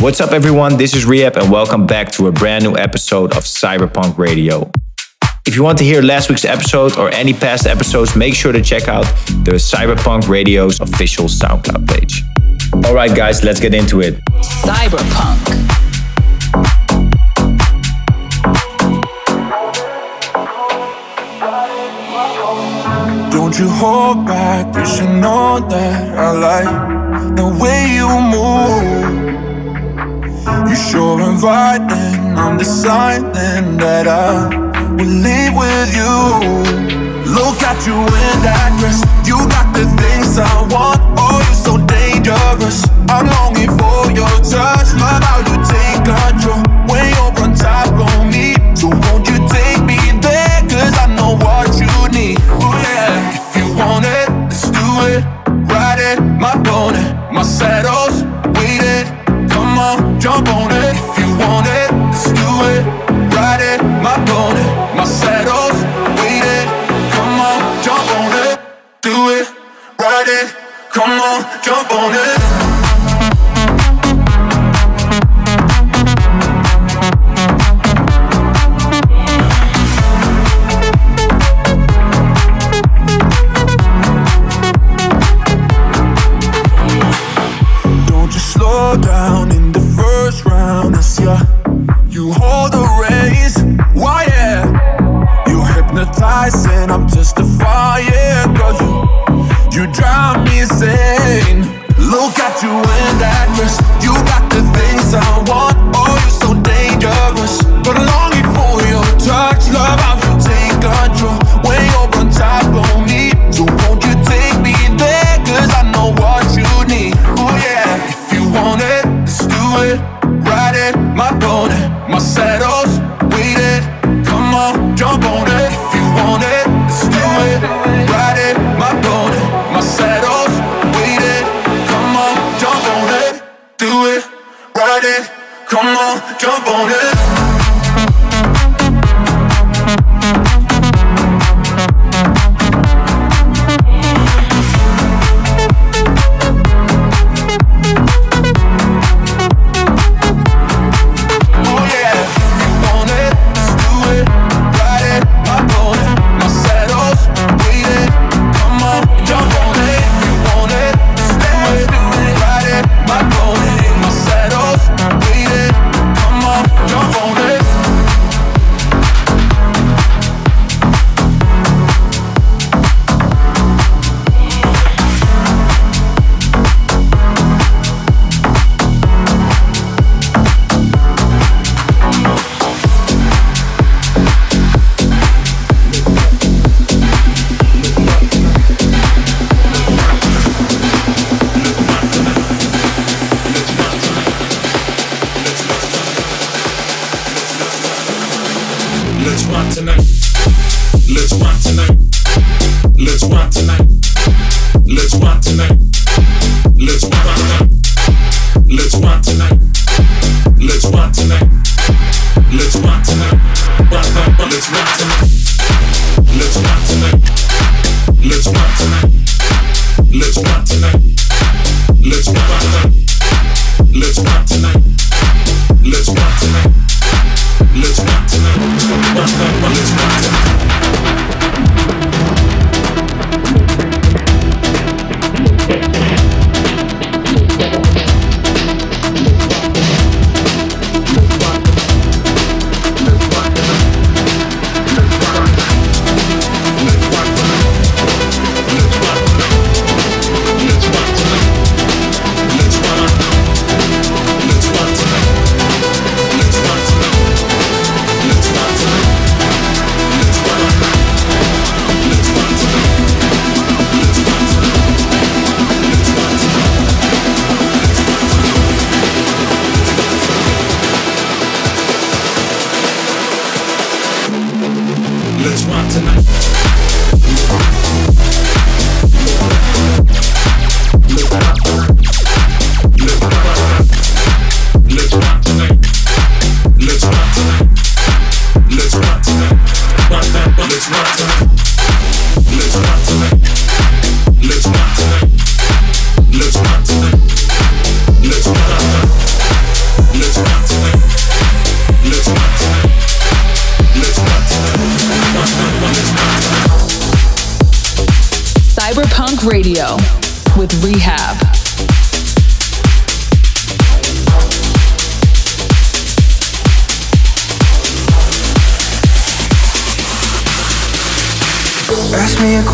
What's up, everyone? This is R3HAB, and welcome back to a brand new episode of CYB3RPVNK Radio. If you want to hear last week's episode or any past episodes, make sure to check out the CYB3RPVNK Radio's official SoundCloud page. All right, guys, let's get into it. Cyberpunk. Don't you hold back, you should know that I like the way you move. You're sure inviting, I'm deciding that I will leave with you. Look at you in that dress, you got the things I want. Oh, you're so dangerous. I'm longing for your touch, love how you take control jump on it.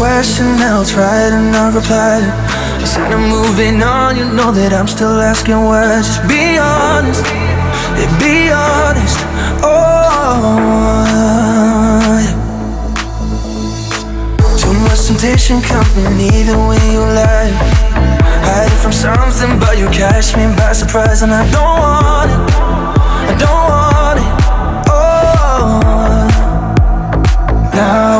question, I'll try to not reply. I said I'm moving on, you know that I'm still asking why. Just be honest, yeah, be honest. Oh, too much temptation coming, even when you lie. Hiding from something, but you catch me by surprise, and I don't want it. I don't want it. Oh, now.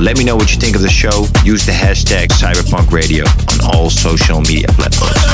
Let me know what you think of the show. Use the hashtag CYB3RPVNK Radio on all social media platforms.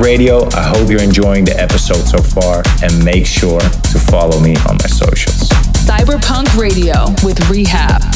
Radio. I hope you're enjoying the episode so far and make sure to follow me on my socials. CYB3RPVNK Radio with R3HAB.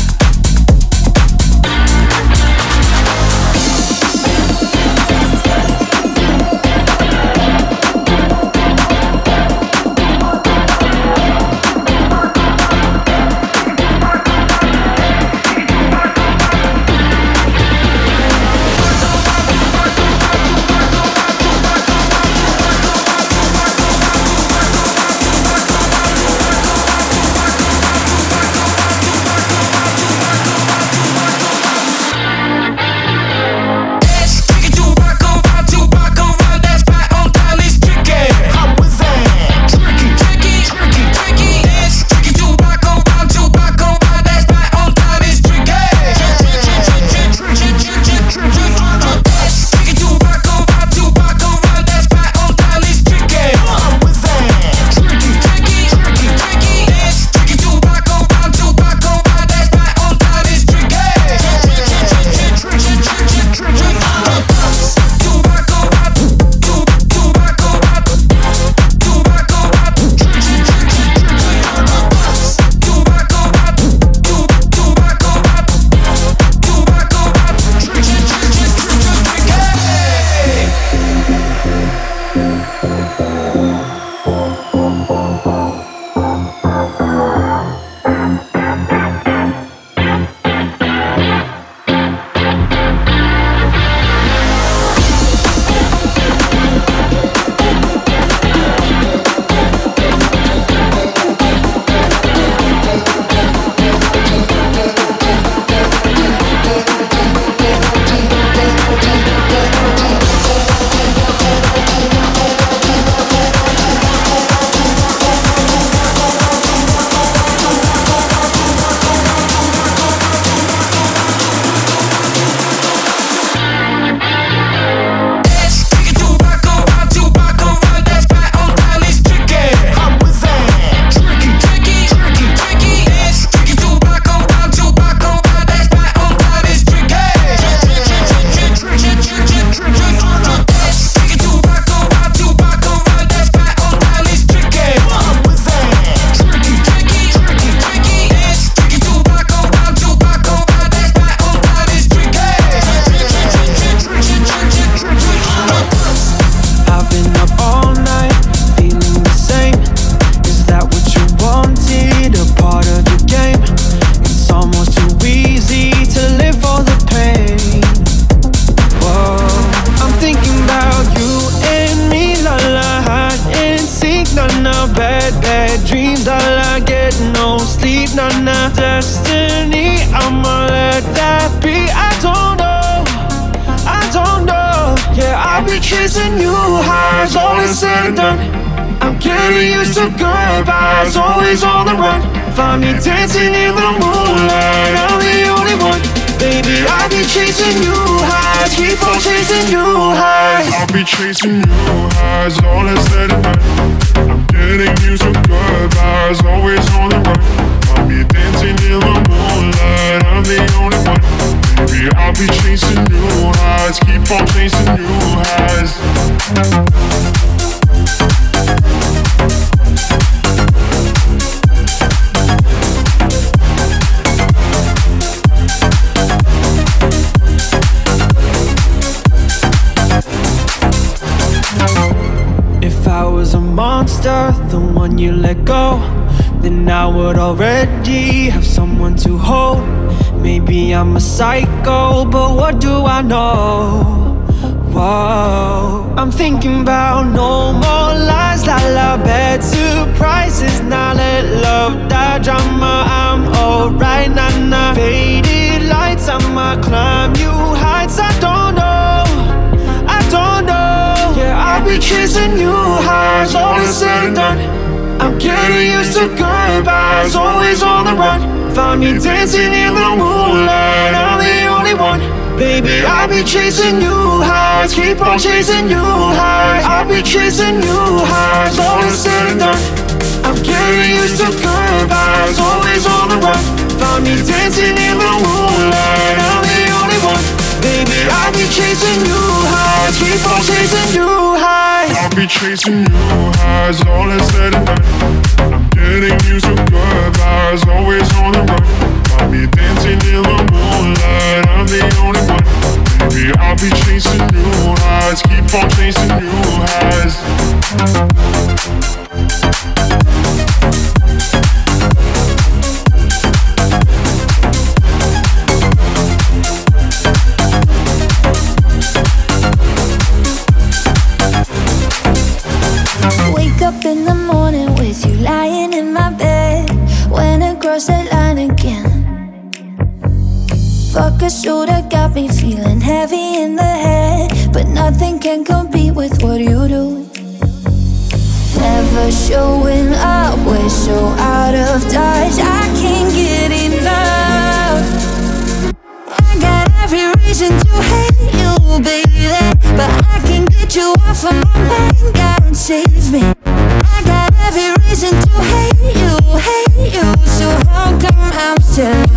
Find me dancing in the moonlight, I'm the only one. Baby, I'll be chasing new highs, keep on chasing new highs. I'll be chasing new highs, all is said and. I'm getting used to goodbyes, always on the run. I'll be dancing in the moonlight, I'm the only one. Baby, I'll be chasing new highs, keep on chasing new highs. Would already have someone to hold. Maybe I'm a psycho, but what do I know? Whoa, I'm thinking about no more lies, la la, bad surprises. Now let love die, drama. I'm alright, nah nah. Faded lights, I'ma climb you heights. I don't know, I don't know. Yeah, I'll be chasing new highs, all is said and done. Getting used to goodbyes, always on the run. Find me dancing in the moonlight, I'm the only one. Baby, I'll be chasing new highs, keep on chasing new highs. I'll be chasing new highs, all is said and done. I'm getting used to goodbyes, always on the run. Find me dancing in the moonlight, I'm the only one. Baby, I'll be chasing new highs, keep on chasing new highs. I'll be chasing new highs, all is said and done. I'm getting used to goodbyes, always on the run. I'll be dancing in the moonlight, I'm the only one. Baby, I'll be chasing new highs, keep on chasing new highs. Heavy in the head. But nothing can compete with what you do. Never showing up, we're so out of touch. I can't get enough. I got every reason to hate you, baby. But I can get you off of my mind. God save me. I got every reason to hate you, hate you. So how come I'm still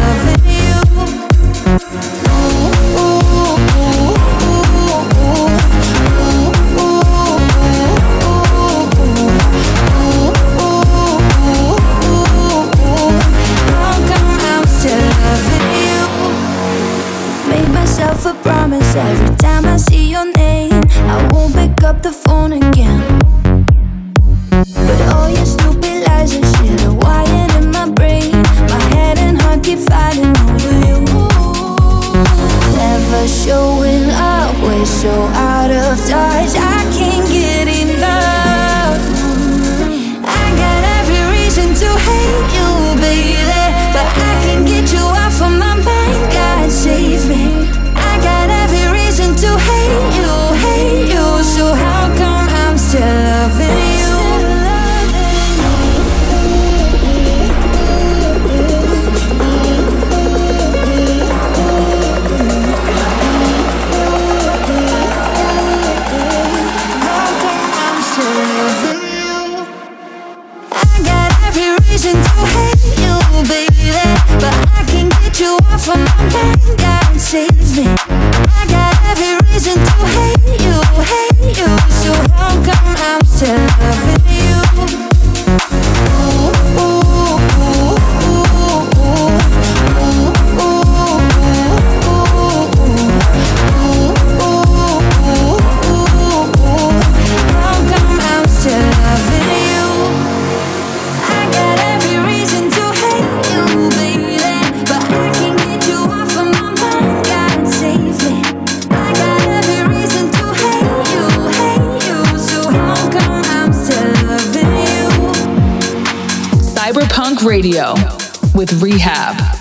Radio. with R3HAB.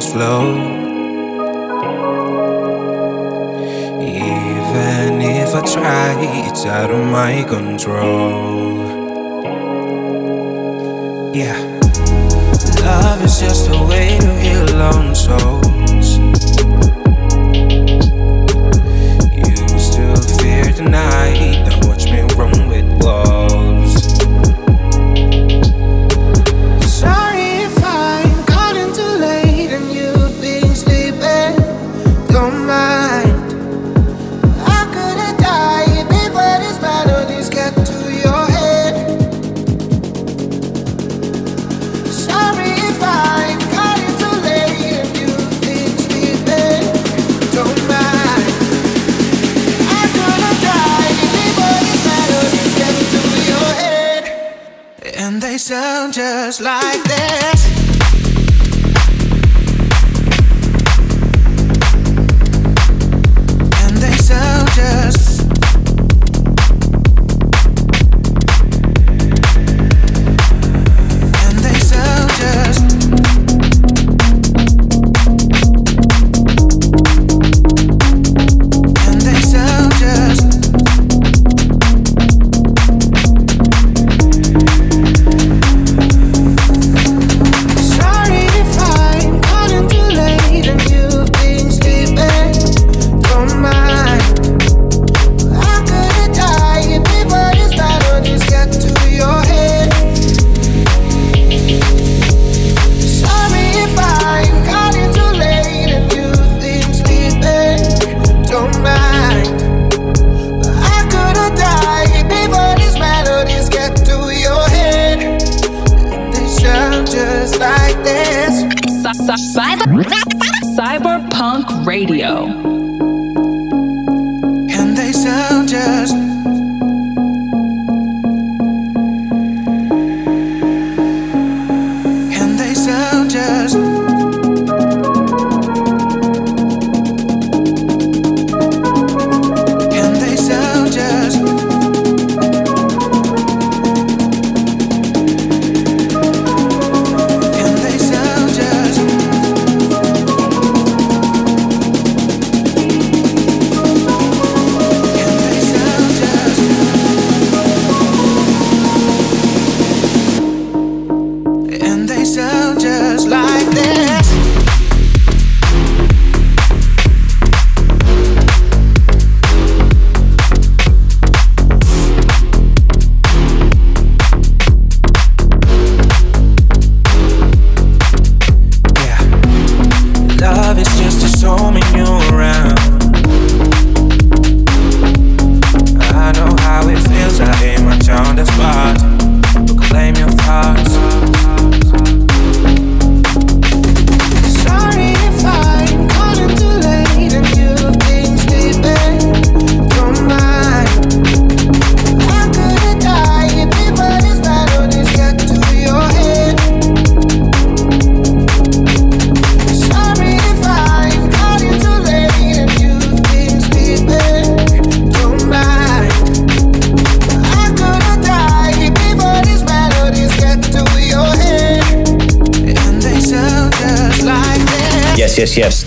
flow.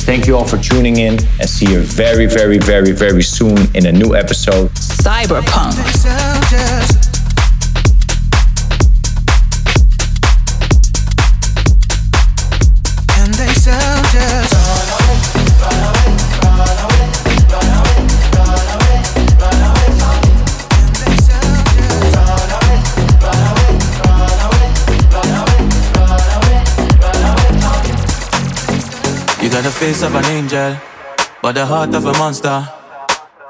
Thank you all for tuning in and see you very, very, very, very soon in a new episode. CYB3RPVNK. face of an angel, but the heart of a monster,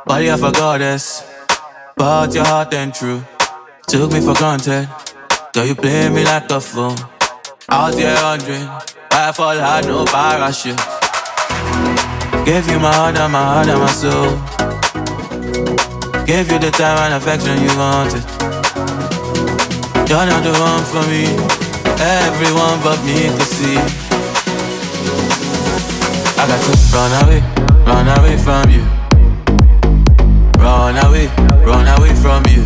body of a goddess. But your heart ain't true. Took me for granted. Girl, you play me like a fool. Out here wondering why I fall hard, no parachute. Gave you my heart and my heart and my soul. Gave you the time and affection you wanted. You're not the one for me. Everyone but me to see got to run away, run away from you. Run away, run away from you.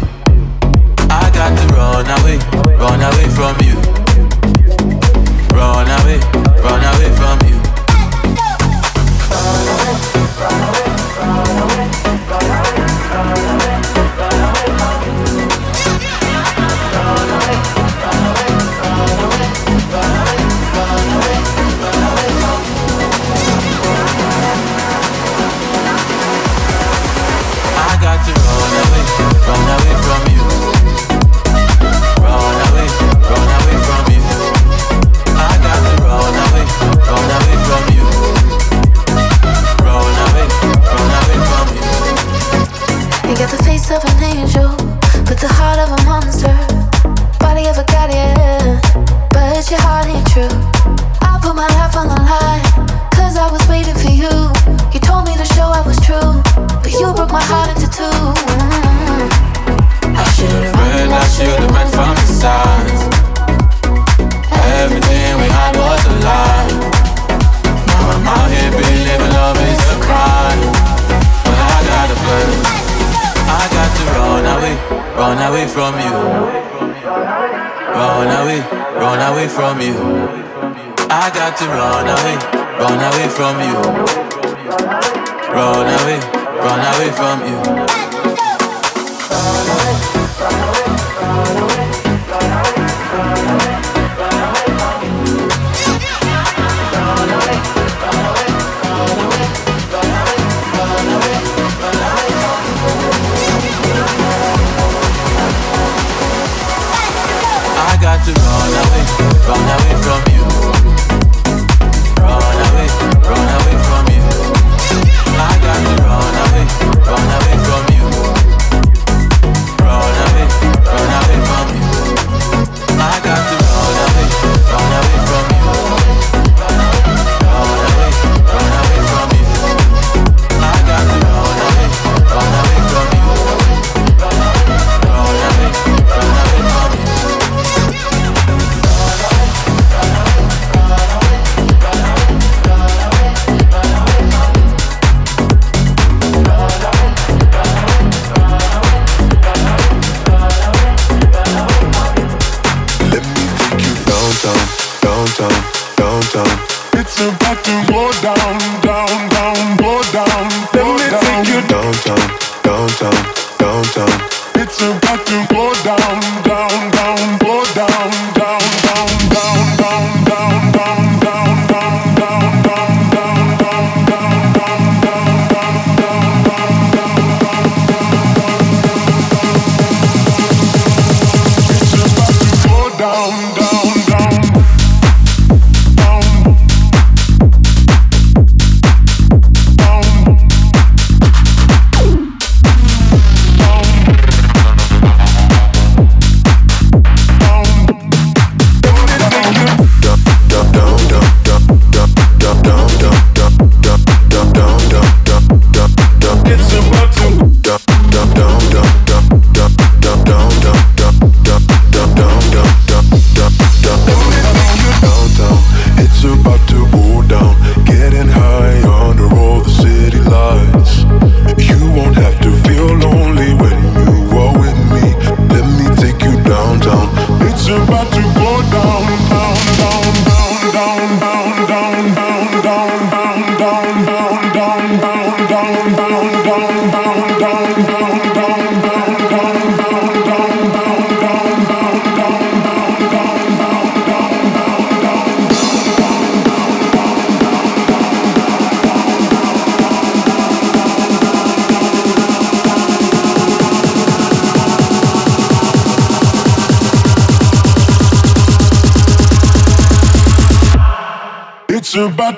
I got to run away, run away from you.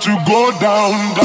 To go down, down.